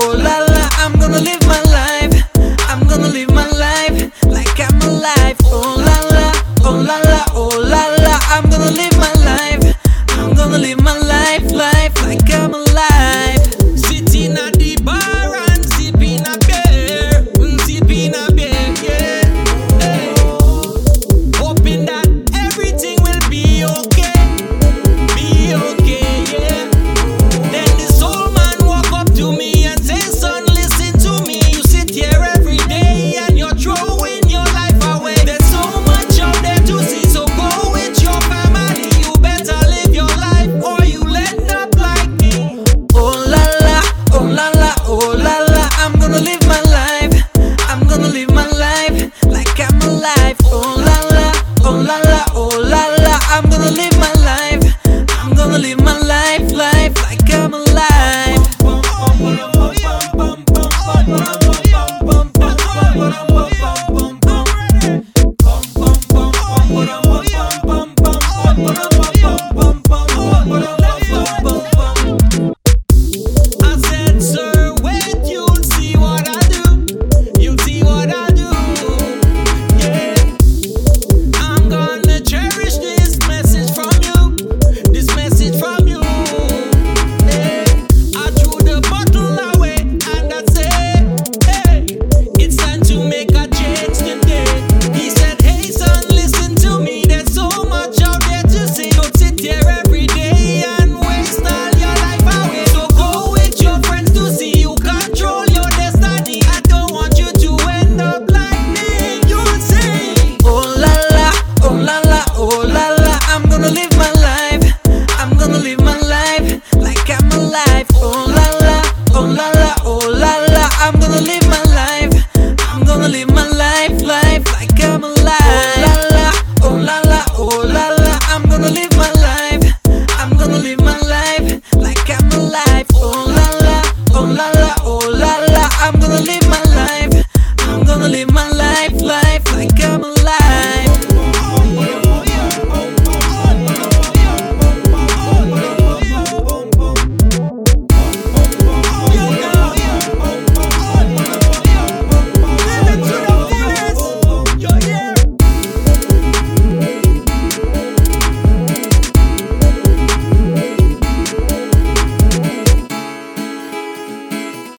Oh, la la, I'm gonna live